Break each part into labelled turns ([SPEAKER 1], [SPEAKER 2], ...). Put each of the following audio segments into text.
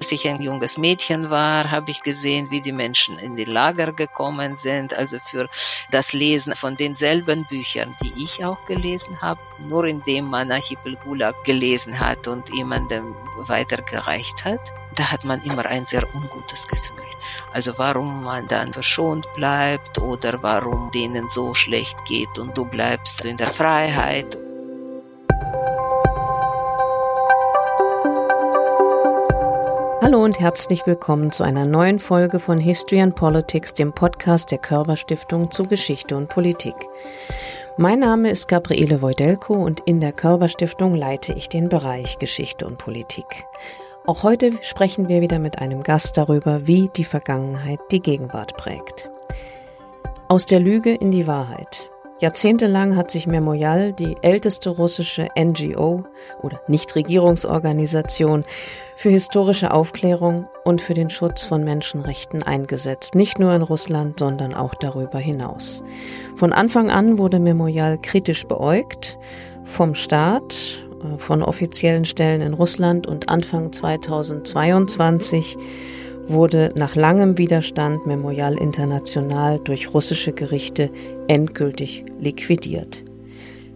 [SPEAKER 1] Als ich ein junges Mädchen war, habe ich gesehen, wie die Menschen in die Lager gekommen sind, also für das Lesen von denselben Büchern, die ich auch gelesen habe, nur indem man Archipel Gulag gelesen hat und jemandem weitergereicht hat. Da hat man immer ein sehr ungutes Gefühl. Also warum man dann verschont bleibt oder warum denen so schlecht geht und du bleibst in der Freiheit.
[SPEAKER 2] Hallo und herzlich willkommen zu einer neuen Folge von History and Politics, dem Podcast der Körperstiftung zu Geschichte und Politik. Mein Name ist Gabriele Wojdelko und in der Körperstiftung leite ich den Bereich Geschichte und Politik. Auch heute sprechen wir wieder mit einem Gast darüber, wie die Vergangenheit die Gegenwart prägt. Aus der Lüge in die Wahrheit. Jahrzehntelang hat sich Memorial, die älteste russische NGO oder Nichtregierungsorganisation, für historische Aufklärung und für den Schutz von Menschenrechten eingesetzt, nicht nur in Russland, sondern auch darüber hinaus. Von Anfang an wurde Memorial kritisch beäugt vom Staat, äh, von offiziellen Stellen in Russland und Anfang 2022 wurde nach langem Widerstand Memorial International durch russische Gerichte endgültig liquidiert.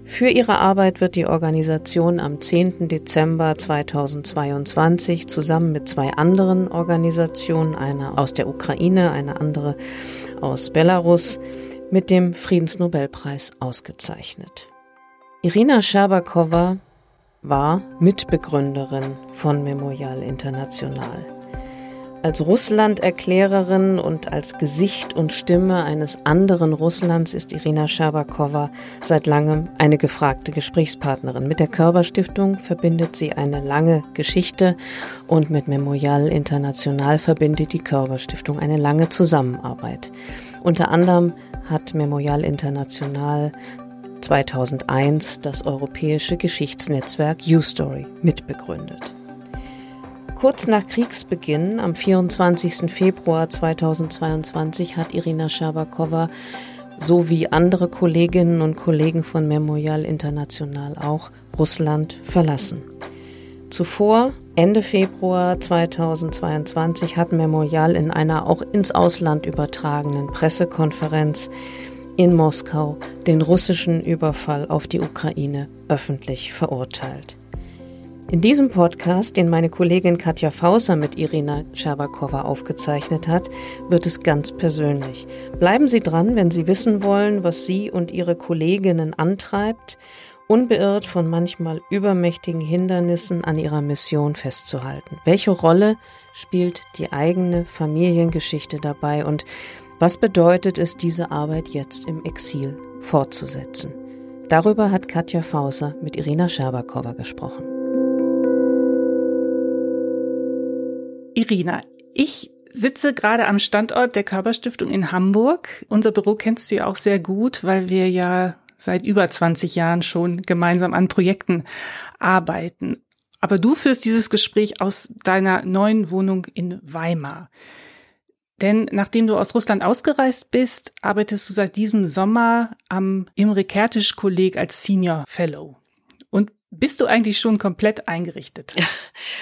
[SPEAKER 2] Für ihre Arbeit wird die Organisation am 10. Dezember 2022 zusammen mit zwei anderen Organisationen, eine aus der Ukraine, eine andere aus Belarus, mit dem Friedensnobelpreis ausgezeichnet. Irina Schabakowa war Mitbegründerin von Memorial International. Als Russland-Erklärerin und als Gesicht und Stimme eines anderen Russlands ist Irina Schabakowa seit langem eine gefragte Gesprächspartnerin. Mit der Körperstiftung verbindet sie eine lange Geschichte und mit Memorial International verbindet die Körperstiftung eine lange Zusammenarbeit. Unter anderem hat Memorial International 2001 das europäische Geschichtsnetzwerk U-Story mitbegründet. Kurz nach Kriegsbeginn, am 24. Februar 2022, hat Irina Schabakowa sowie andere Kolleginnen und Kollegen von Memorial International auch Russland verlassen. Zuvor, Ende Februar 2022, hat Memorial in einer auch ins Ausland übertragenen Pressekonferenz in Moskau den russischen Überfall auf die Ukraine öffentlich verurteilt. In diesem Podcast, den meine Kollegin Katja Fauser mit Irina Scherbakowa aufgezeichnet hat, wird es ganz persönlich. Bleiben Sie dran, wenn Sie wissen wollen, was Sie und Ihre Kolleginnen antreibt, unbeirrt von manchmal übermächtigen Hindernissen an ihrer Mission festzuhalten. Welche Rolle spielt die eigene Familiengeschichte dabei und was bedeutet es, diese Arbeit jetzt im Exil fortzusetzen? Darüber hat Katja Fauser mit Irina Scherbakowa gesprochen.
[SPEAKER 3] Irina, ich sitze gerade am Standort der Körperstiftung in Hamburg. Unser Büro kennst du ja auch sehr gut, weil wir ja seit über 20 Jahren schon gemeinsam an Projekten arbeiten. Aber du führst dieses Gespräch aus deiner neuen Wohnung in Weimar. Denn nachdem du aus Russland ausgereist bist, arbeitest du seit diesem Sommer am Imre Kertisch Kolleg als Senior Fellow. Bist du eigentlich schon komplett eingerichtet?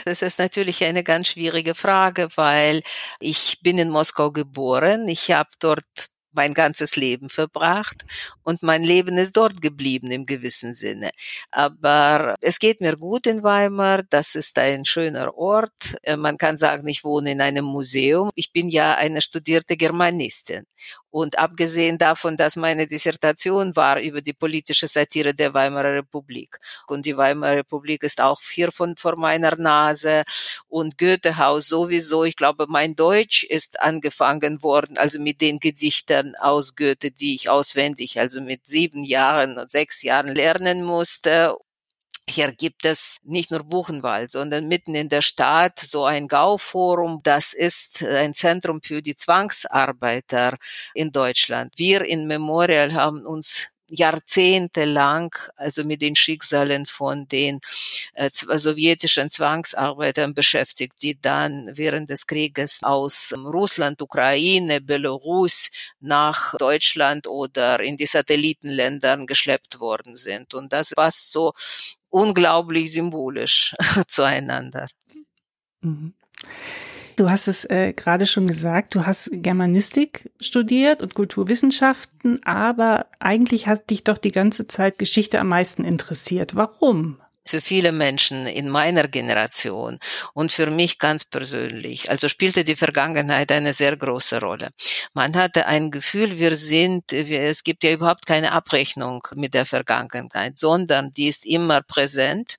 [SPEAKER 1] Das ist natürlich eine ganz schwierige Frage, weil ich bin in Moskau geboren. Ich habe dort mein ganzes Leben verbracht und mein Leben ist dort geblieben im gewissen Sinne. Aber es geht mir gut in Weimar, das ist ein schöner Ort. Äh, man kann sagen, ich wohne in einem Museum. Ich bin ja eine studierte Germanistin und abgesehen davon, dass meine Dissertation war über die politische Satire der Weimarer Republik. Und die Weimarer Republik ist auch hier von, vor meiner Nase. Und Goethehaus sowieso. Ich glaube, mein Deutsch ist angefangen worden, also mit den Gedichten aus Goethe, die ich auswendig, also mit sieben Jahren und sechs Jahren lernen musste. Hier gibt es nicht nur Buchenwald, sondern mitten in der Stadt so ein Gauforum. Das ist ein Zentrum für die Zwangsarbeiter in Deutschland. Wir in Memorial haben uns jahrzehntelang also mit den Schicksalen von den äh, sowjetischen Zwangsarbeitern beschäftigt, die dann während des Krieges aus Russland, Ukraine, Belarus nach Deutschland oder in die Satellitenländern geschleppt worden sind. Und das war so unglaublich symbolisch zueinander.
[SPEAKER 3] Mhm. du hast es äh, gerade schon gesagt, du hast Germanistik studiert und Kulturwissenschaften, aber eigentlich hat dich doch die ganze Zeit Geschichte am meisten interessiert. Warum?
[SPEAKER 1] Für viele Menschen in meiner Generation und für mich ganz persönlich. Also spielte die Vergangenheit eine sehr große Rolle. Man hatte ein Gefühl, wir sind, es gibt ja überhaupt keine Abrechnung mit der Vergangenheit, sondern die ist immer präsent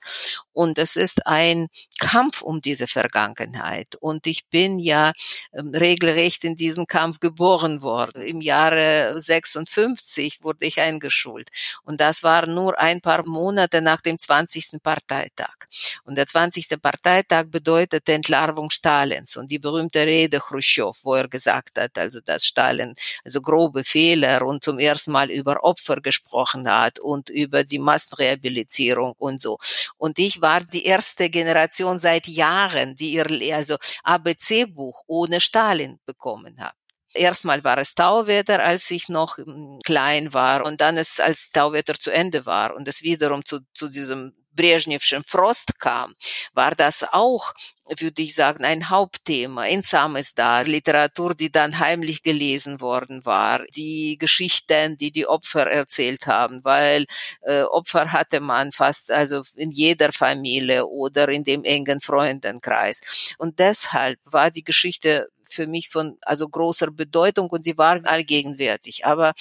[SPEAKER 1] und es ist ein Kampf um diese Vergangenheit. Und ich bin ja ähm, regelrecht in diesen Kampf geboren worden. Im Jahre 56 wurde ich eingeschult. Und das war nur ein paar Monate nach dem 20. Parteitag. Und der 20. Parteitag bedeutet Entlarvung Stalins und die berühmte Rede Khrushchev, wo er gesagt hat, also dass Stalin also grobe Fehler und zum ersten Mal über Opfer gesprochen hat und über die Massenrehabilitierung und so. Und ich war die erste Generation seit Jahren, die ihr also ABC-Buch ohne Stalin bekommen hat. Erstmal war es Tauwetter, als ich noch hm, klein war und dann es als Tauwetter zu Ende war und es wiederum zu, zu diesem Brezhnevschen Frost kam, war das auch, würde ich sagen, ein Hauptthema. Einsames da, Literatur, die dann heimlich gelesen worden war, die Geschichten, die die Opfer erzählt haben, weil äh, Opfer hatte man fast also in jeder Familie oder in dem engen Freundenkreis. Und deshalb war die Geschichte für mich von also großer Bedeutung und die waren allgegenwärtig. Aber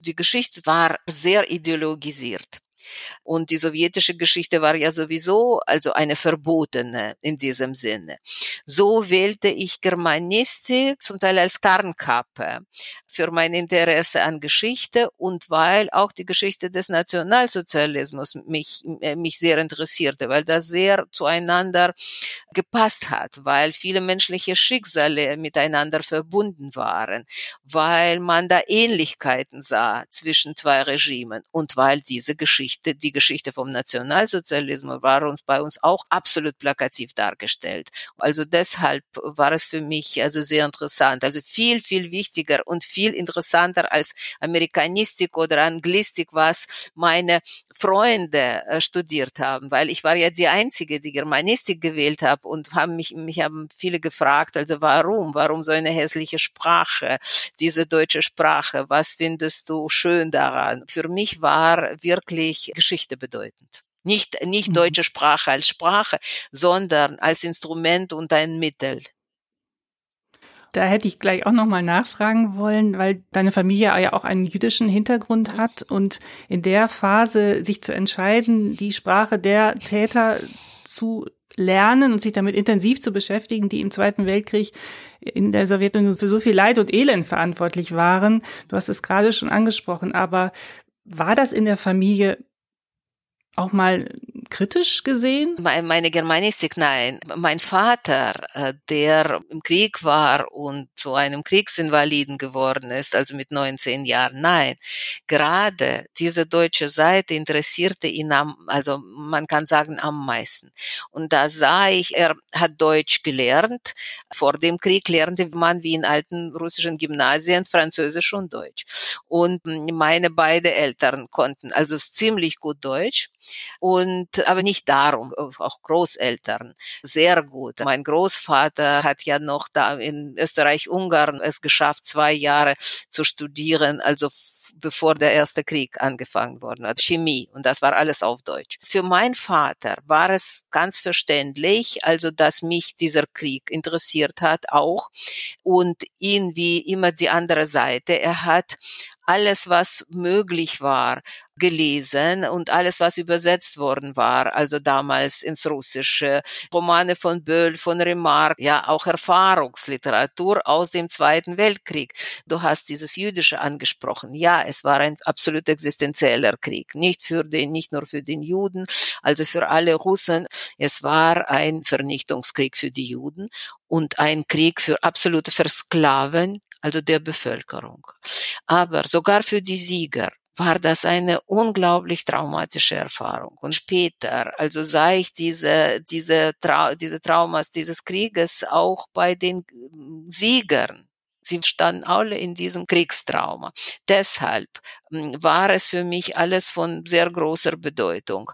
[SPEAKER 1] die Geschichte war sehr ideologisiert. Und die sowjetische Geschichte war ja sowieso also eine verbotene in diesem Sinne. So wählte ich Germanistik zum Teil als Tarnkappe für mein Interesse an Geschichte und weil auch die Geschichte des Nationalsozialismus mich, äh, mich sehr interessierte, weil das sehr zueinander gepasst hat, weil viele menschliche Schicksale miteinander verbunden waren, weil man da Ähnlichkeiten sah zwischen zwei Regimen und weil diese Geschichte Geschichte, die Geschichte vom Nationalsozialismus war uns bei uns auch absolut plakativ dargestellt. Also deshalb war es für mich also sehr interessant, also viel, viel wichtiger und viel interessanter als Amerikanistik oder Anglistik, was meine Freunde äh, studiert haben, weil ich war ja die einzige, die Germanistik gewählt habe und haben mich, mich haben viele gefragt, also warum, warum so eine hässliche Sprache, diese deutsche Sprache, was findest du schön daran? Für mich war wirklich Geschichte bedeutend. Nicht, nicht mhm. deutsche Sprache als Sprache, sondern als Instrument und ein Mittel.
[SPEAKER 3] Da hätte ich gleich auch nochmal nachfragen wollen, weil deine Familie ja auch einen jüdischen Hintergrund hat und in der Phase sich zu entscheiden, die Sprache der Täter zu lernen und sich damit intensiv zu beschäftigen, die im Zweiten Weltkrieg in der Sowjetunion für so viel Leid und Elend verantwortlich waren. Du hast es gerade schon angesprochen, aber war das in der Familie auch mal kritisch gesehen?
[SPEAKER 1] Meine Germanistik, nein. Mein Vater, äh, der im Krieg war und zu einem Kriegsinvaliden geworden ist, also mit 19 Jahren, nein. Gerade diese deutsche Seite interessierte ihn am, also man kann sagen am meisten. Und da sah ich, er hat Deutsch gelernt. Vor dem Krieg lernte man wie in alten russischen Gymnasien Französisch und Deutsch. Und meine beiden Eltern konnten also ziemlich gut Deutsch und aber nicht darum, auch Großeltern sehr gut. Mein Großvater hat ja noch da in Österreich-Ungarn es geschafft, zwei Jahre zu studieren, also bevor der erste Krieg angefangen worden hat, Chemie und das war alles auf Deutsch. Für meinen Vater war es ganz verständlich, also dass mich dieser Krieg interessiert hat auch und ihn wie immer die andere Seite. Er hat alles, was möglich war, gelesen und alles, was übersetzt worden war, also damals ins Russische, Romane von Böll, von Remarque, ja auch Erfahrungsliteratur aus dem Zweiten Weltkrieg. Du hast dieses Jüdische angesprochen. Ja, es war ein absolut existenzieller Krieg, nicht für den, nicht nur für den Juden, also für alle Russen. Es war ein Vernichtungskrieg für die Juden und ein Krieg für absolute Versklaven also der Bevölkerung. Aber sogar für die Sieger war das eine unglaublich traumatische Erfahrung. Und später, also sah ich diese, diese, Trau diese Traumas dieses Krieges auch bei den Siegern. Sie standen alle in diesem Kriegstrauma. Deshalb hm, war es für mich alles von sehr großer Bedeutung.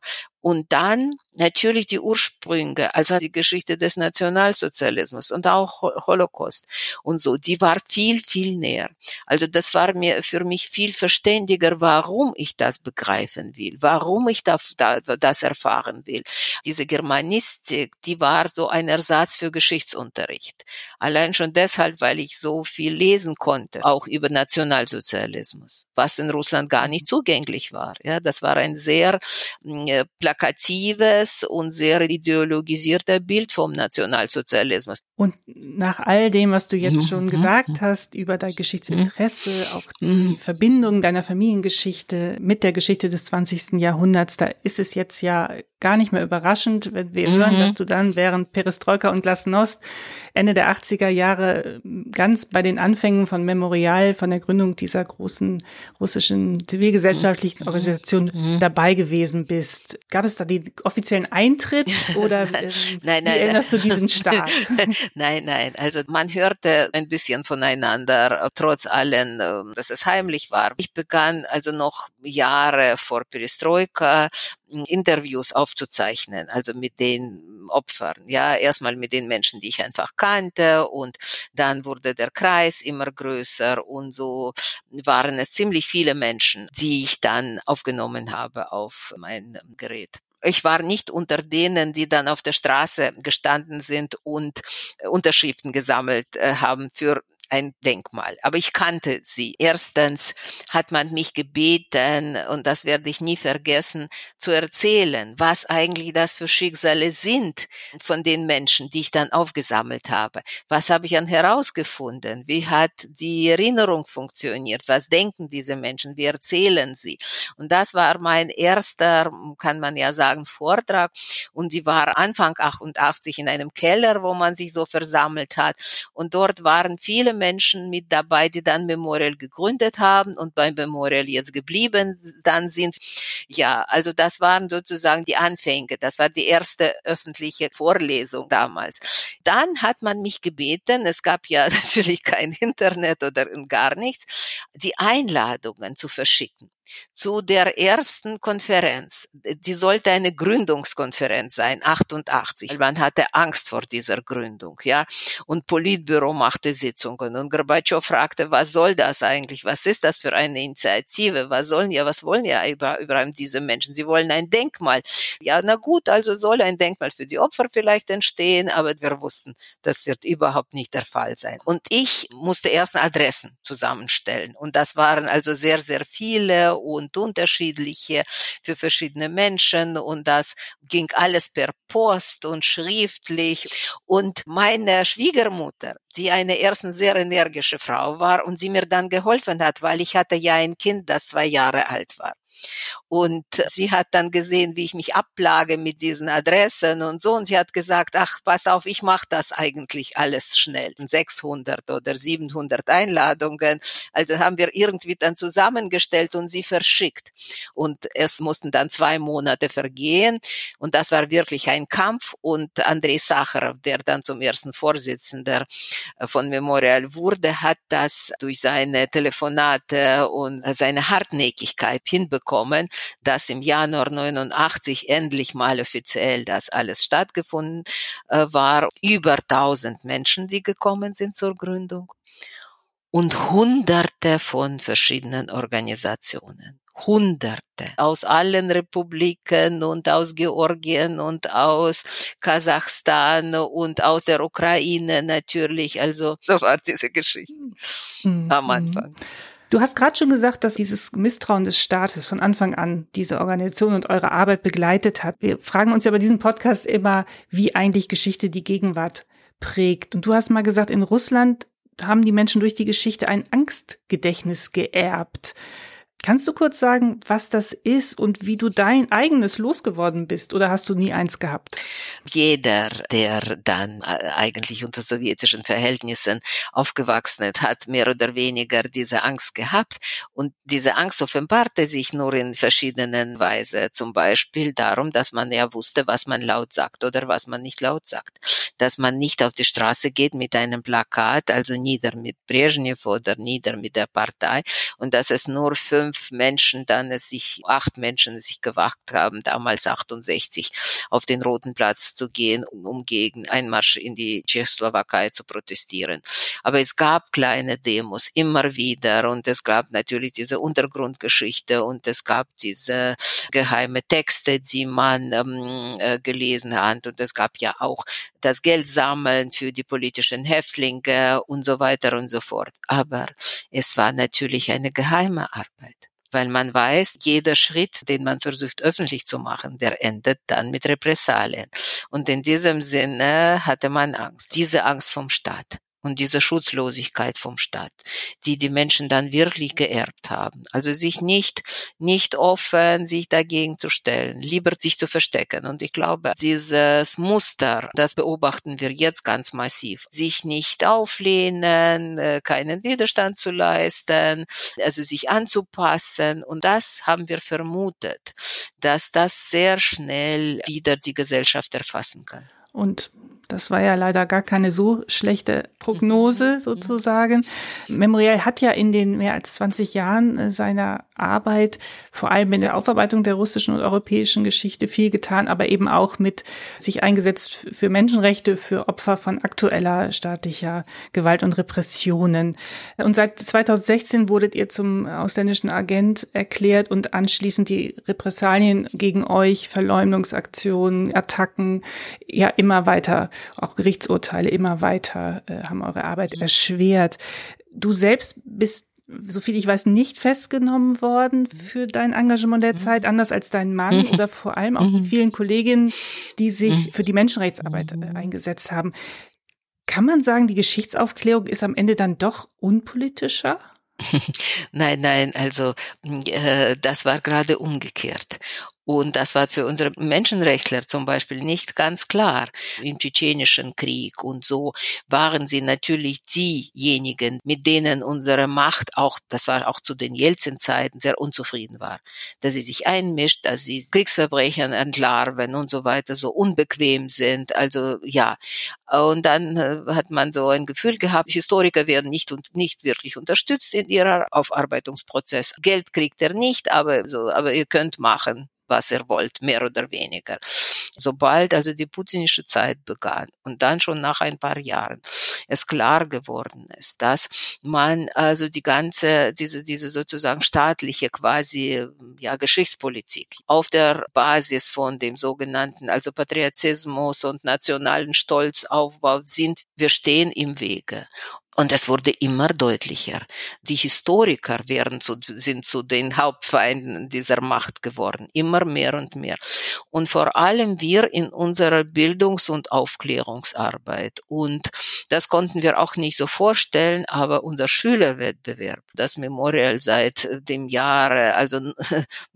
[SPEAKER 1] Und dann natürlich die Ursprünge, also die Geschichte des Nationalsozialismus und auch Holocaust und so, die war viel, viel näher. Also das war mir für mich viel verständiger, warum ich das begreifen will, warum ich das, das erfahren will. Diese Germanistik, die war so ein Ersatz für Geschichtsunterricht. Allein schon deshalb, weil ich so viel lesen konnte, auch über Nationalsozialismus, was in Russland gar nicht zugänglich war. Ja, das war ein sehr äh, plakatives und sehr ideologisierter Bild vom Nationalsozialismus.
[SPEAKER 3] Und nach all dem, was du jetzt mhm. schon gesagt hast über dein Geschichtsinteresse, auch die mhm. Verbindung deiner Familiengeschichte mit der Geschichte des 20. Jahrhunderts, da ist es jetzt ja gar nicht mehr überraschend, wenn wir hören, dass du dann während Perestroika und Glasnost Ende der 80er Jahre ganz bei den Anfängen von Memorial, von der Gründung dieser großen russischen zivilgesellschaftlichen Organisation dabei gewesen bist. Gab es da den offiziellen Eintritt oder ähm, nein, nein, wie erinnerst du diesen Start?
[SPEAKER 1] nein, nein. Also man hörte ein bisschen voneinander, trotz allen, ähm, dass es heimlich war. Ich begann also noch Jahre vor Perestroika Interviews aufzuzeichnen, also mit den Opfern, ja, erstmal mit den Menschen, die ich einfach kannte und dann wurde der Kreis immer größer und so waren es ziemlich viele Menschen, die ich dann aufgenommen habe auf mein Gerät. Ich war nicht unter denen, die dann auf der Straße gestanden sind und Unterschriften gesammelt äh, haben für ein Denkmal. Aber ich kannte sie. Erstens hat man mich gebeten, und das werde ich nie vergessen, zu erzählen, was eigentlich das für Schicksale sind von den Menschen, die ich dann aufgesammelt habe. Was habe ich dann herausgefunden? Wie hat die Erinnerung funktioniert? Was denken diese Menschen? Wie erzählen sie? Und das war mein erster, kann man ja sagen, Vortrag. Und sie war Anfang 88 in einem Keller, wo man sich so versammelt hat. Und dort waren viele Menschen mit dabei, die dann Memorial gegründet haben und beim Memorial jetzt geblieben dann sind. Ja, also das waren sozusagen die Anfänge. Das war die erste öffentliche Vorlesung damals. Dann hat man mich gebeten, es gab ja natürlich kein Internet oder gar nichts, die Einladungen zu verschicken zu der ersten Konferenz. Die sollte eine Gründungskonferenz sein, 88. Man hatte Angst vor dieser Gründung, ja. Und Politbüro machte Sitzungen und Gorbatschow fragte, was soll das eigentlich? Was ist das für eine Initiative? Was sollen ja, was wollen ja über, über diese Menschen? Sie wollen ein Denkmal. Ja, na gut, also soll ein Denkmal für die Opfer vielleicht entstehen, aber wir wussten, das wird überhaupt nicht der Fall sein. Und ich musste erst Adressen zusammenstellen. Und das waren also sehr, sehr viele und unterschiedliche für verschiedene Menschen und das ging alles per Post und schriftlich und meine Schwiegermutter, die eine ersten sehr energische Frau war und sie mir dann geholfen hat, weil ich hatte ja ein Kind, das zwei Jahre alt war. Und sie hat dann gesehen, wie ich mich ablage mit diesen Adressen und so. Und sie hat gesagt, ach, pass auf, ich mache das eigentlich alles schnell. 600 oder 700 Einladungen. Also haben wir irgendwie dann zusammengestellt und sie verschickt. Und es mussten dann zwei Monate vergehen. Und das war wirklich ein Kampf. Und Andrei Sacharow, der dann zum ersten Vorsitzender äh, von Memorial wurde, hat das durch seine Telefonate und seine Hartnäckigkeit hinbekommen bekommen, dass im Januar 89 endlich mal offiziell das alles stattgefunden äh, war. Über 1000 Menschen, die gekommen sind zur Gründung und Hunderte von verschiedenen Organisationen. Hunderte aus allen Republiken und aus Georgien und aus Kasachstan und aus der Ukraine natürlich. Also so war diese Geschichte mhm. am Anfang.
[SPEAKER 3] Du hast gerade schon gesagt, dass dieses Misstrauen des Staates von Anfang an diese Organisation und eure Arbeit begleitet hat. Wir fragen uns ja bei diesem Podcast immer, wie eigentlich Geschichte die Gegenwart prägt. Und du hast mal gesagt, in Russland haben die Menschen durch die Geschichte ein Angstgedächtnis geerbt. Kannst du kurz sagen, was das ist und wie du dein eigenes losgeworden bist oder hast du nie eins gehabt?
[SPEAKER 1] Jeder, der dann äh, eigentlich unter sowjetischen Verhältnissen aufgewachsen ist, hat mehr oder weniger diese Angst gehabt und diese Angst offenbarte sich nur in verschiedenen Weise. Zum Beispiel darum, dass man ja wusste, was man laut sagt oder was man nicht laut sagt. Dass man nicht auf die Straße geht mit einem Plakat, also nieder mit Brezhnev oder nieder mit der Partei und dass es nur fünf fünf Menschen dann es sich, acht Menschen es sich gewagt haben, damals 68 auf den Roten Platz zu gehen, um, gegen Einmarsch in die Tschechoslowakei zu protestieren. Aber es gab kleine Demos immer wieder und es gab natürlich diese Untergrundgeschichte und es gab diese geheime Texte, die man ähm, äh, gelesen hat und es gab ja auch das Geld sammeln für die politischen Häftlinge und so weiter und so fort. Aber es war natürlich eine geheime Arbeit weil man weiß, jeder Schritt, den man versucht öffentlich zu machen, der endet dann mit Repressalien. Und in diesem Sinne hatte man Angst, diese Angst vom Staat und diese Schutzlosigkeit vom Staat, die die Menschen dann wirklich geerbt haben. Also sich nicht, nicht offen, sich dagegen zu stellen, lieber sich zu verstecken. Und ich glaube, dieses Muster, das beobachten wir jetzt ganz massiv. Sich nicht auflehnen, äh, keinen Widerstand zu leisten, also sich anzupassen. Und das haben wir vermutet, dass das sehr schnell wieder die Gesellschaft erfassen kann.
[SPEAKER 3] Und das war ja leider gar keine so schlechte Prognose mhm. sozusagen. Memorial hat ja in den mehr als 20 Jahren äh, seiner Arbeit, vor allem in der Aufarbeitung der russischen und europäischen Geschichte viel getan, aber eben auch mit sich eingesetzt für Menschenrechte, für Opfer von aktueller staatlicher Gewalt und Repressionen. Und seit 2016 wurdet ihr zum ausländischen Agent erklärt und anschließend die Repressalien gegen euch, Verleumdungsaktionen, Attacken, ja immer weiter auch Gerichtsurteile immer weiter äh, haben eure Arbeit mhm. erschwert. Du selbst bist so viel ich weiß, nicht festgenommen worden für dein Engagement der mhm. Zeit, anders als dein Mann mhm. oder vor allem auch die vielen Kolleginnen, die sich für die Menschenrechtsarbeit äh, eingesetzt haben. Kann man sagen, die Geschichtsaufklärung ist am Ende dann doch unpolitischer?
[SPEAKER 1] Nein, nein, also äh, das war gerade umgekehrt. Und das war für unsere Menschenrechtler zum Beispiel nicht ganz klar. Im tschetschenischen Krieg und so waren sie natürlich diejenigen, mit denen unsere Macht auch, das war auch zu den Jelzin-Zeiten, sehr unzufrieden war. Dass sie sich einmischt, dass sie Kriegsverbrechen entlarven und so weiter, so unbequem sind. Also ja. Und dann äh, hat man so ein Gefühl gehabt, Historiker werden nicht und nicht wirklich unterstützt in ihrer Aufarbeitungsprozess. Geld kriegt er nicht, aber so, aber ihr könnt machen was er wollt, mehr oder weniger. Sobald also die putinische Zeit begann und dann schon nach ein paar Jahren es klar geworden ist, dass man also die ganze, diese, diese sozusagen staatliche quasi, ja, Geschichtspolitik auf der Basis von dem sogenannten, also Patriotizmus und nationalen Stolz aufbaut, sind, wir stehen im Wege. Und es wurde immer deutlicher. Die Historiker werden zu, sind zu den Hauptfeinden dieser Macht geworden. Immer mehr und mehr. Und vor allem wir in unserer Bildungs- und Aufklärungsarbeit. Und das konnten wir auch nicht so vorstellen, aber unser Schülerwettbewerb, das Memorial seit dem Jahre, also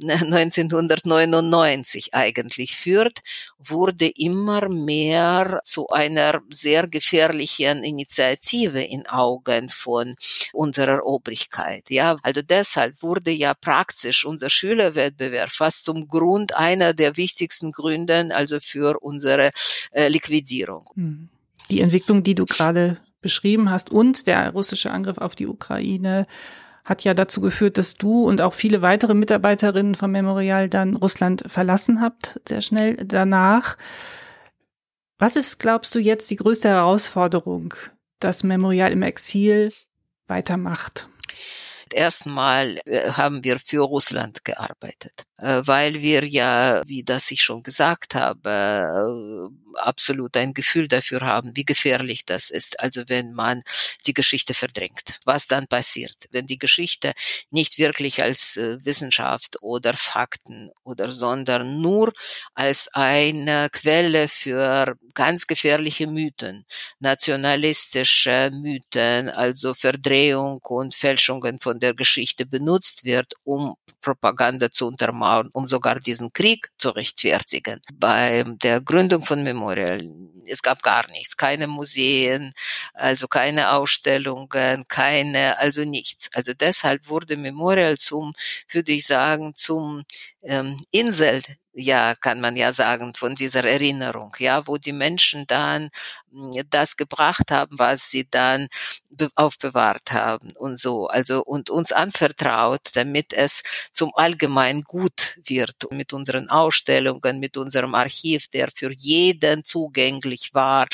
[SPEAKER 1] 1999 eigentlich führt, wurde immer mehr zu einer sehr gefährlichen Initiative in Augen von unserer Obrigkeit. Ja, also deshalb wurde ja praktisch unser Schülerwettbewerb fast zum Grund einer der wichtigsten Gründe, also für unsere äh, Liquidierung.
[SPEAKER 3] Hm. Die Entwicklung, die du gerade beschrieben hast und der russische Angriff auf die Ukraine hat ja dazu geführt, dass du und auch viele weitere Mitarbeiterinnen vom Memorial dann Russland verlassen habt, sehr schnell danach. Was ist, glaubst du, jetzt die größte Herausforderung das Memorial im Exil weitermacht.
[SPEAKER 1] Erstmal äh, haben wir für Russland gearbeitet. Äh, weil wir ja, wie das ich schon gesagt habe, äh, absolut ein Gefühl dafür haben, wie gefährlich das ist. Also wenn man die Geschichte verdrängt, was dann passiert, wenn die Geschichte nicht wirklich als äh, Wissenschaft oder Fakten oder sondern nur als eine Quelle für ganz gefährliche Mythen, nationalistische Mythen, also Verdrehung und Fälschungen von der Geschichte benutzt wird, um Propaganda zu untermauern um sogar diesen Krieg zu rechtfertigen. Bei der Gründung von Memorial, es gab gar nichts, keine Museen, also keine Ausstellungen, keine, also nichts. Also deshalb wurde Memorial zum, würde ich sagen, zum ähm, Insel ja, kann man ja sagen, von dieser Erinnerung, ja, wo die Menschen dann hm, das gebracht haben, was sie dann aufbewahrt haben und so, also und uns anvertraut, damit es zum allgemein gut wird mit unseren Ausstellungen, mit unserem Archiv, der für jeden zugänglich war,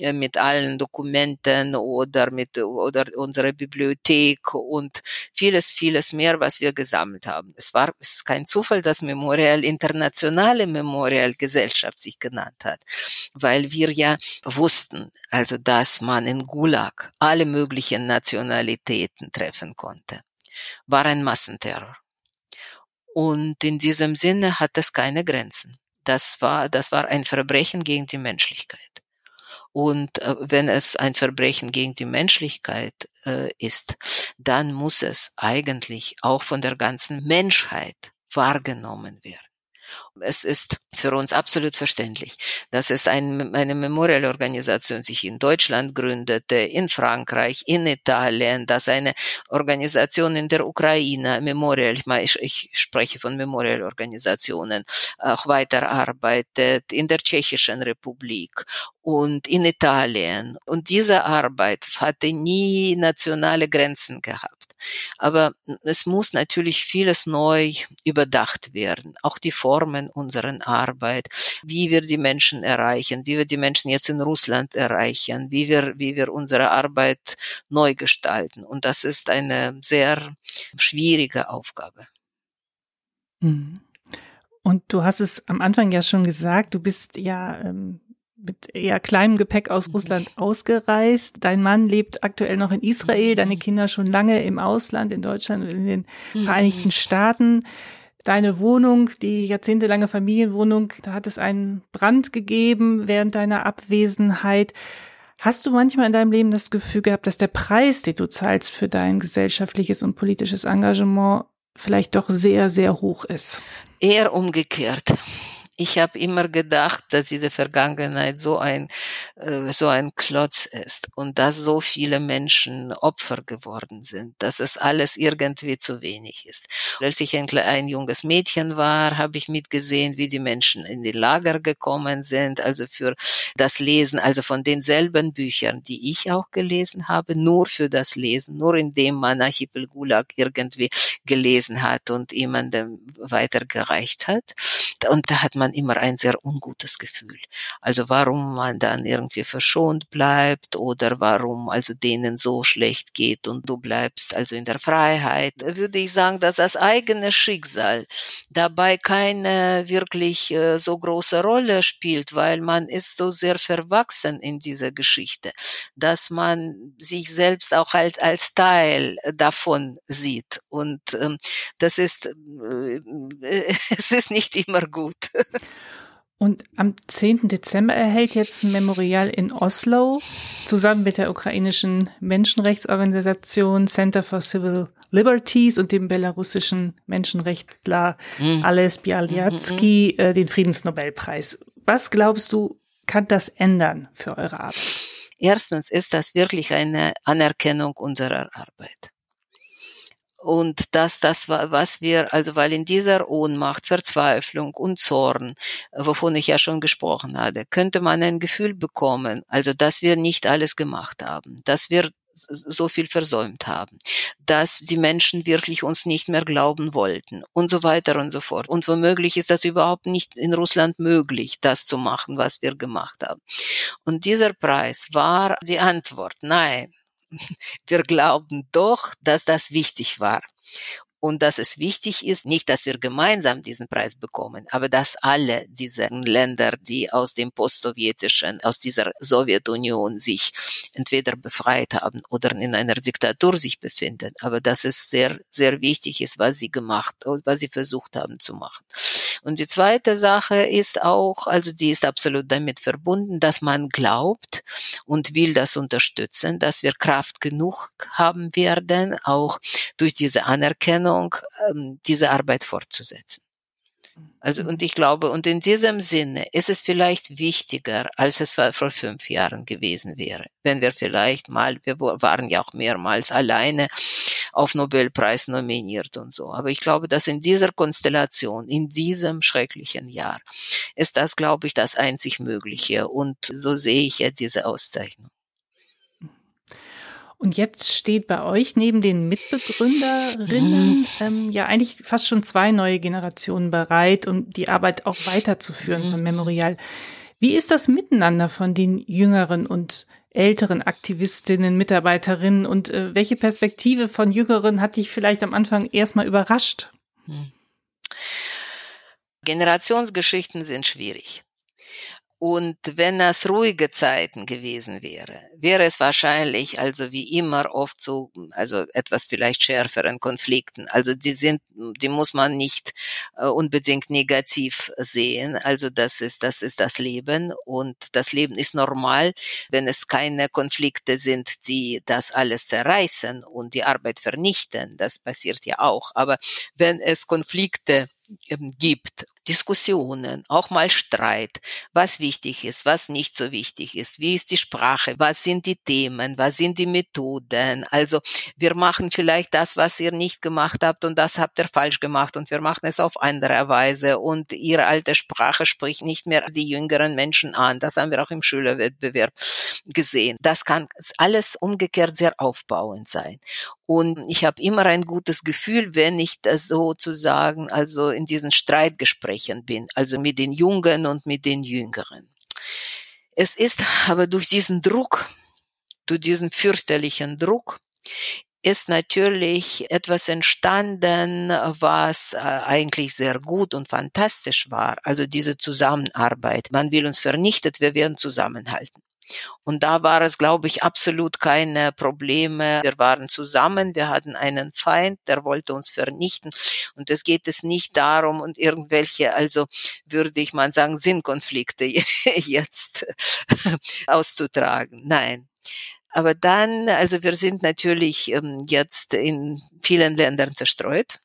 [SPEAKER 1] äh, mit allen Dokumenten oder mit oder unserer Bibliothek und vieles, vieles mehr, was wir gesammelt haben. Es war es ist kein Zufall, dass Memorial Internationale Memorial Gesellschaft sich genannt hat, weil wir ja wussten, also dass man in Gulag alle möglichen Nationalitäten treffen konnte. War ein Massenterror. Und in diesem Sinne hat es keine Grenzen. Das war, das war ein Verbrechen gegen die Menschlichkeit. Und äh, wenn es ein Verbrechen gegen die Menschlichkeit äh, ist, dann muss es eigentlich auch von der ganzen Menschheit wahrgenommen werden. Es ist für uns absolut verständlich, dass es ein, eine Memorial-Organisation sich in Deutschland gründete, in Frankreich, in Italien, dass eine Organisation in der Ukraine, Memorial, ich, ich spreche von Memorial-Organisationen, auch weiterarbeitet, in der Tschechischen Republik und in Italien. Und diese Arbeit hatte nie nationale Grenzen gehabt. Aber es muss natürlich vieles neu überdacht werden. Auch die Formen unserer Arbeit, wie wir die Menschen erreichen, wie wir die Menschen jetzt in Russland erreichen, wie wir, wie wir unsere Arbeit neu gestalten. Und das ist eine sehr schwierige Aufgabe.
[SPEAKER 3] Mhm. Und du hast es am Anfang ja schon gesagt, du bist ja ähm, mit eher kleinem Gepäck aus mhm. Russland ausgereist. Dein Mann lebt aktuell noch in Israel, deine mhm. Kinder schon lange im Ausland, in Deutschland und in den mhm. Vereinigten Staaten. Deine Wohnung, die jahrzehntelange Familienwohnung, da hat es einen Brand gegeben während deiner Abwesenheit. Hast du manchmal in deinem Leben das Gefühl gehabt, dass der Preis, den du zahlst für dein gesellschaftliches und politisches Engagement, vielleicht doch sehr, sehr hoch ist?
[SPEAKER 1] Eher umgekehrt ich habe immer gedacht, dass diese Vergangenheit so ein äh, so ein Klotz ist und dass so viele Menschen Opfer geworden sind, dass es alles irgendwie zu wenig ist. Als ich ein, ein junges Mädchen war, habe ich mitgesehen, wie die Menschen in die Lager gekommen sind, also für das Lesen, also von denselben Büchern, die ich auch gelesen habe, nur für das Lesen, nur indem man Archipel Gulag irgendwie gelesen hat und jemandem weitergereicht hat. Und da hat man immer ein sehr ungutes Gefühl. Also warum man dann irgendwie verschont bleibt oder warum also denen so schlecht geht und du bleibst also in der Freiheit, würde ich sagen, dass das eigene Schicksal dabei keine wirklich äh, so große Rolle spielt, weil man ist so sehr verwachsen in dieser Geschichte, dass man sich selbst auch halt als Teil davon sieht. Und ähm, das ist, äh, es ist nicht immer gut.
[SPEAKER 3] Und am 10. Dezember erhält jetzt ein Memorial in Oslo zusammen mit der ukrainischen Menschenrechtsorganisation Center for Civil Liberties und dem belarussischen Menschenrechtler mhm. Ales Bialyatsky mhm. äh, den Friedensnobelpreis. Was glaubst du, kann das ändern für eure Arbeit?
[SPEAKER 1] Erstens ist das wirklich eine Anerkennung unserer Arbeit. Und das, das war, was wir, also weil in dieser Ohnmacht, Verzweiflung und Zorn, wovon ich ja schon gesprochen hatte, könnte man ein Gefühl bekommen, also dass wir nicht alles gemacht haben, dass wir so viel versäumt haben, dass die Menschen wirklich uns nicht mehr glauben wollten und so weiter und so fort. Und womöglich ist das überhaupt nicht in Russland möglich, das zu machen, was wir gemacht haben. Und dieser Preis war die Antwort, nein, wir glauben doch, dass das wichtig war und dass es wichtig ist, nicht, dass wir gemeinsam diesen Preis bekommen, aber dass alle diese Länder, die aus dem postsowjetischen, aus dieser Sowjetunion sich entweder befreit haben oder in einer Diktatur sich befinden, aber dass es sehr, sehr wichtig ist, was sie gemacht, was sie versucht haben zu machen. Und die zweite Sache ist auch, also die ist absolut damit verbunden, dass man glaubt und will das unterstützen, dass wir Kraft genug haben werden, auch durch diese Anerkennung ähm, diese Arbeit fortzusetzen. Also, und ich glaube, und in diesem Sinne ist es vielleicht wichtiger, als es vor fünf Jahren gewesen wäre. Wenn wir vielleicht mal, wir waren ja auch mehrmals alleine auf Nobelpreis nominiert und so. Aber ich glaube, dass in dieser Konstellation, in diesem schrecklichen Jahr, ist das, glaube ich, das einzig Mögliche. Und so sehe ich ja diese Auszeichnung.
[SPEAKER 3] Und jetzt steht bei euch neben den Mitbegründerinnen mhm. ähm, ja eigentlich fast schon zwei neue Generationen bereit, um die Arbeit auch weiterzuführen von Memorial. Wie ist das Miteinander von den jüngeren und älteren Aktivistinnen, Mitarbeiterinnen und äh, welche Perspektive von Jüngeren hat dich vielleicht am Anfang erstmal überrascht? Mhm.
[SPEAKER 1] Generationsgeschichten sind schwierig. Und wenn es ruhige Zeiten gewesen wäre, wäre es wahrscheinlich, also wie immer oft so, also etwas vielleicht schärferen Konflikten. Also die sind, die muss man nicht äh, unbedingt negativ sehen. Also das ist, das ist das Leben und das Leben ist normal, wenn es keine Konflikte sind, die das alles zerreißen und die Arbeit vernichten. Das passiert ja auch. Aber wenn es Konflikte ähm, gibt Diskussionen, auch mal Streit, was wichtig ist, was nicht so wichtig ist, wie ist die Sprache, was sind die Themen, was sind die Methoden. Also wir machen vielleicht das, was ihr nicht gemacht habt und das habt ihr falsch gemacht und wir machen es auf andere Weise und ihre alte Sprache spricht nicht mehr die jüngeren Menschen an. Das haben wir auch im Schülerwettbewerb gesehen. Das kann alles umgekehrt sehr aufbauend sein. Und ich habe immer ein gutes Gefühl, wenn ich das sozusagen also in diesen Streitgesprächen bin, also mit den Jungen und mit den Jüngeren. Es ist aber durch diesen Druck, durch diesen fürchterlichen Druck, ist natürlich etwas entstanden, was äh, eigentlich sehr gut und fantastisch war. Also diese Zusammenarbeit. Man will uns vernichtet, wir werden zusammenhalten. Und da war es, glaube ich, absolut keine Probleme. Wir waren zusammen, wir hatten einen Feind, der wollte uns vernichten. Und es geht es nicht darum, und irgendwelche, also würde ich mal sagen, Sinnkonflikte jetzt auszutragen. Nein. Aber dann, also wir sind natürlich ähm, jetzt in vielen Ländern zerstreut.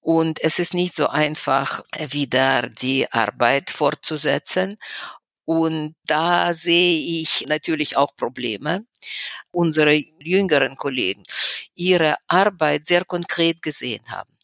[SPEAKER 1] Und es ist nicht so einfach, wieder die Arbeit fortzusetzen. Und da sehe ich natürlich auch Probleme. Unsere jüngeren Kollegen ihre Arbeit sehr konkret gesehen haben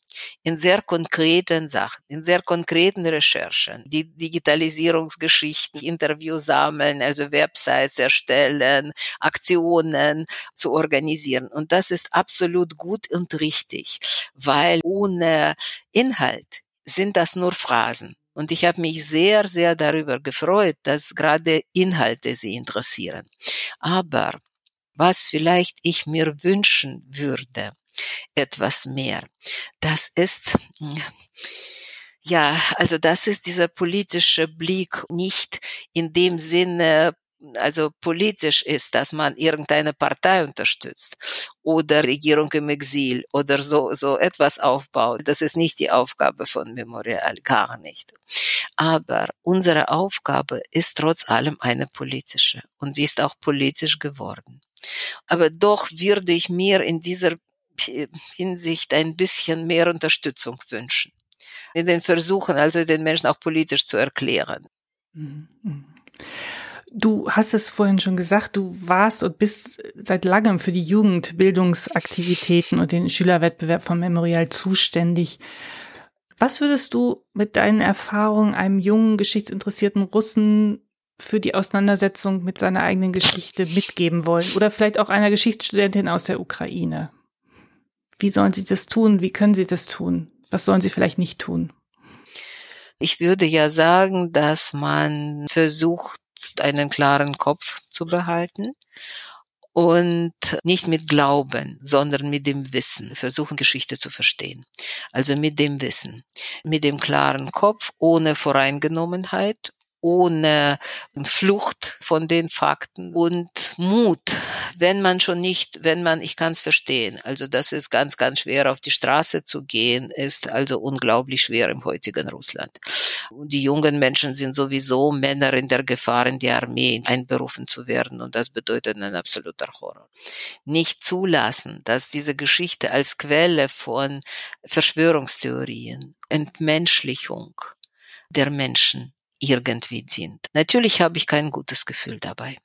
[SPEAKER 1] in sehr konkreten Sachen, in sehr konkreten Recherchen, die Digitalisierungsgeschichten, Interviews sammeln, also Websites erstellen, Aktionen zu organisieren. Und das ist absolut gut und richtig, weil ohne Inhalt sind das nur Phrasen. Und ich habe mich sehr, sehr darüber gefreut, dass gerade Inhalte sie interessieren. Aber was vielleicht ich mir wünschen würde, etwas mehr, das ist, ja, also das ist dieser politische Blick nicht in dem Sinne also politisch ist, dass man irgendeine Partei unterstützt oder Regierung im Exil oder so, so etwas aufbaut. Das ist nicht die Aufgabe von Memorial, gar nicht. Aber unsere Aufgabe ist trotz allem eine politische und sie ist auch politisch geworden. Aber doch würde ich mir in dieser Hinsicht ein bisschen mehr Unterstützung wünschen. In den Versuchen, also den Menschen auch politisch zu erklären.
[SPEAKER 3] Mhm. Du hast es vorhin schon gesagt, du warst und bist seit langem für die Jugendbildungsaktivitäten und den Schülerwettbewerb von Memorial zuständig. Was würdest du mit deinen Erfahrungen einem jungen, geschichtsinteressierten Russen für die Auseinandersetzung mit seiner eigenen Geschichte mitgeben wollen? Oder vielleicht auch einer Geschichtsstudentin aus der Ukraine? Wie sollen sie das tun? Wie können sie das tun? Was sollen sie vielleicht nicht tun?
[SPEAKER 1] Ich würde ja sagen, dass man versucht, einen klaren Kopf zu behalten und nicht mit Glauben, sondern mit dem Wissen versuchen, Geschichte zu verstehen. Also mit dem Wissen, mit dem klaren Kopf, ohne Voreingenommenheit, ohne Flucht von den Fakten und Mut, wenn man schon nicht, wenn man, ich kann es verstehen, also das ist ganz, ganz schwer, auf die Straße zu gehen, ist also unglaublich schwer im heutigen Russland. Und die jungen Menschen sind sowieso Männer in der Gefahr, in die Armee einberufen zu werden und das bedeutet ein absoluter Horror. Nicht zulassen, dass diese Geschichte als Quelle von Verschwörungstheorien Entmenschlichung der Menschen irgendwie sind. Natürlich habe ich kein gutes Gefühl dabei.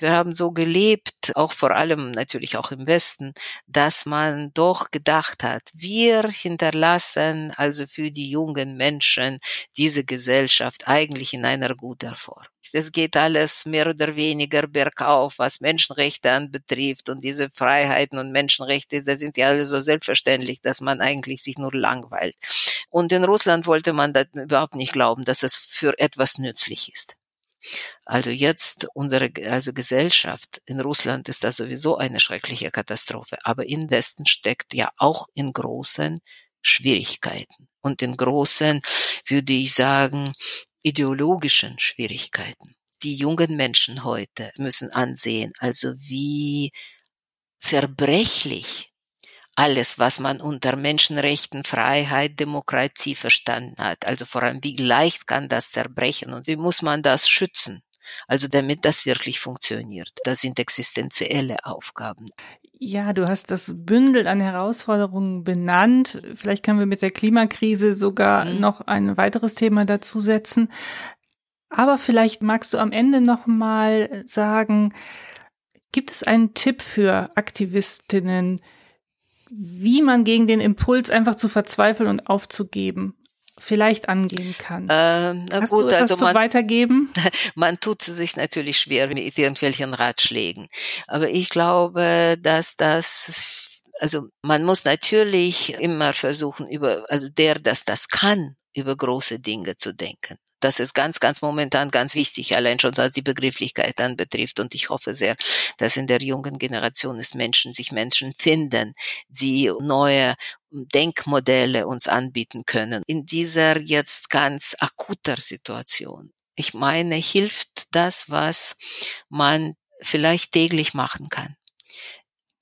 [SPEAKER 1] Wir haben so gelebt, auch vor allem natürlich auch im Westen, dass man doch gedacht hat, wir hinterlassen also für die jungen Menschen diese Gesellschaft eigentlich in einer guten Form. Es geht alles mehr oder weniger bergauf, was Menschenrechte anbetrifft und diese Freiheiten und Menschenrechte, da sind ja alle so selbstverständlich, dass man eigentlich sich nur langweilt. Und in Russland wollte man das überhaupt nicht glauben, dass es für etwas nützlich ist. Also jetzt unsere also Gesellschaft in Russland ist das sowieso eine schreckliche Katastrophe, aber im Westen steckt ja auch in großen Schwierigkeiten und in großen, würde ich sagen, ideologischen Schwierigkeiten. Die jungen Menschen heute müssen ansehen, also wie zerbrechlich alles, was man unter Menschenrechten, Freiheit, Demokratie verstanden hat. Also vor allem, wie leicht kann das zerbrechen und wie muss man das schützen? Also damit das wirklich funktioniert. Das sind existenzielle Aufgaben.
[SPEAKER 3] Ja, du hast das Bündel an Herausforderungen benannt. Vielleicht können wir mit der Klimakrise sogar mhm. noch ein weiteres Thema dazusetzen. Aber vielleicht magst du am Ende noch mal sagen, gibt es einen Tipp für Aktivistinnen, wie man gegen den Impuls einfach zu verzweifeln und aufzugeben vielleicht angehen kann. Ähm, na Hast gut, du also man, weitergeben?
[SPEAKER 1] Man tut sich natürlich schwer mit irgendwelchen Ratschlägen, aber ich glaube, dass das also man muss natürlich immer versuchen über also der, dass das kann, über große Dinge zu denken. Das ist ganz, ganz momentan ganz wichtig, allein schon was die Begrifflichkeit anbetrifft. Und ich hoffe sehr, dass in der jungen Generation es Menschen, sich Menschen finden, die neue Denkmodelle uns anbieten können. In dieser jetzt ganz akuter Situation. Ich meine, hilft das, was man vielleicht täglich machen kann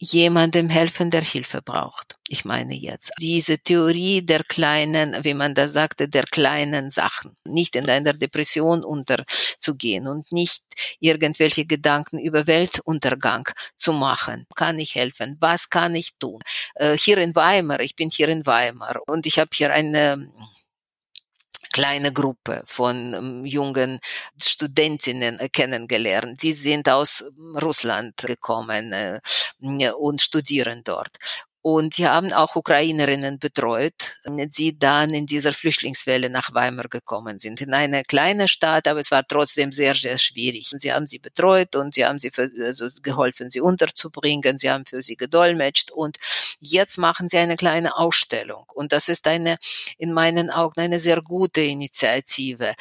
[SPEAKER 1] jemandem helfen, der Hilfe braucht. Ich meine jetzt diese Theorie der kleinen, wie man da sagte, der kleinen Sachen. Nicht in einer Depression unterzugehen und nicht irgendwelche Gedanken über Weltuntergang zu machen. Kann ich helfen? Was kann ich tun? Äh, hier in Weimar, ich bin hier in Weimar und ich habe hier eine kleine Gruppe von ähm, jungen Studentinnen äh, kennengelernt. Sie sind aus Russland gekommen äh, und studieren dort. Und sie haben auch Ukrainerinnen betreut, die dann in dieser Flüchtlingswelle nach Weimar gekommen sind. In eine kleine Stadt, aber es war trotzdem sehr, sehr schwierig. Und sie haben sie betreut und sie haben sie für, also geholfen, sie unterzubringen. Sie haben für sie gedolmetscht und jetzt machen sie eine kleine Ausstellung. Und das ist eine, in meinen Augen, eine sehr gute Initiative.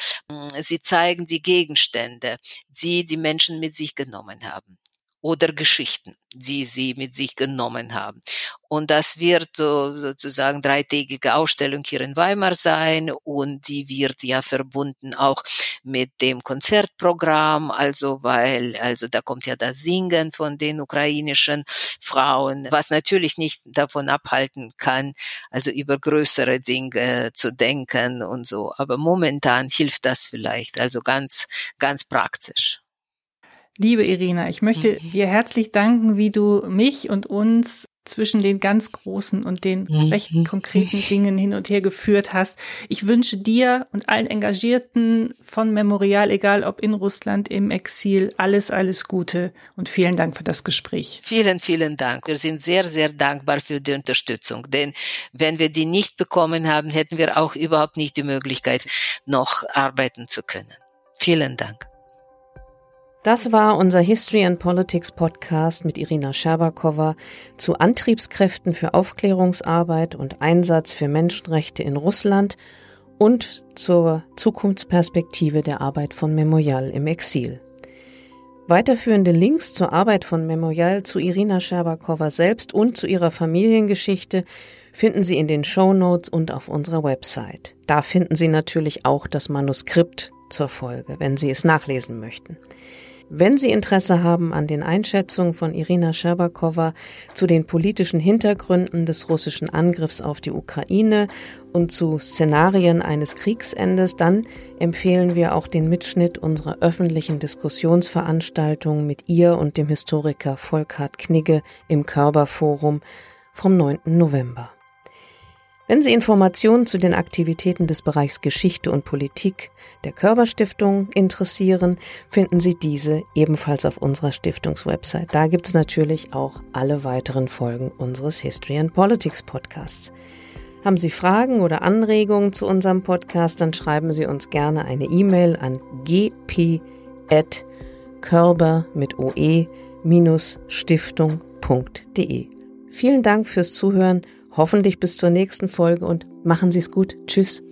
[SPEAKER 1] Sie zeigen die Gegenstände, die die Menschen mit sich genommen haben oder Geschichten, die sie mit sich genommen haben. Und das wird so, sozusagen dreitägige Ausstellung hier in Weimar sein und die wird ja verbunden auch mit dem Konzertprogramm, also weil, also da kommt ja das Singen von den ukrainischen Frauen, was natürlich nicht davon abhalten kann, also über größere Dinge zu denken und so. Aber momentan hilft das vielleicht, also ganz, ganz praktisch.
[SPEAKER 3] Liebe Irina, ich möchte mhm. dir herzlich danken, wie du mich und uns zwischen den ganz großen und den mhm. recht konkreten Dingen hin und her geführt hast. Ich wünsche dir und allen Engagierten von Memorial, egal ob in Russland, im Exil, alles, alles Gute und vielen Dank für das Gespräch.
[SPEAKER 1] Vielen, vielen Dank. Wir sind sehr, sehr dankbar für die Unterstützung, denn wenn wir die nicht bekommen haben, hätten wir auch überhaupt nicht die Möglichkeit, noch arbeiten zu können. Vielen Dank.
[SPEAKER 2] Das war unser History and Politics Podcast mit Irina Scherbakowa zu Antriebskräften für Aufklärungsarbeit und Einsatz für Menschenrechte in Russland und zur Zukunftsperspektive der Arbeit von Memorial im Exil. Weiterführende Links zur Arbeit von Memorial zu Irina Scherbakowa selbst und zu ihrer Familiengeschichte finden Sie in den Show Notes und auf unserer Website. Da finden Sie natürlich auch das Manuskript zur Folge, wenn Sie es nachlesen möchten. Wenn Sie Interesse haben an den Einschätzungen von Irina Scherbakowa zu den politischen Hintergründen des russischen Angriffs auf die Ukraine und zu Szenarien eines Kriegsendes, dann empfehlen wir auch den Mitschnitt unserer öffentlichen Diskussionsveranstaltung mit ihr und dem Historiker Volkhard Knigge im Körperforum vom 9. November. Wenn Sie Informationen zu den Aktivitäten des Bereichs Geschichte und Politik der Körperstiftung interessieren, finden Sie diese ebenfalls auf unserer Stiftungswebsite. Da gibt es natürlich auch alle weiteren Folgen unseres History and Politics Podcasts. Haben Sie Fragen oder Anregungen zu unserem Podcast, dann schreiben Sie uns gerne eine E-Mail an gp.körber mit oe-stiftung.de. Vielen Dank fürs Zuhören, hoffentlich bis zur nächsten Folge und machen Sie es gut. Tschüss.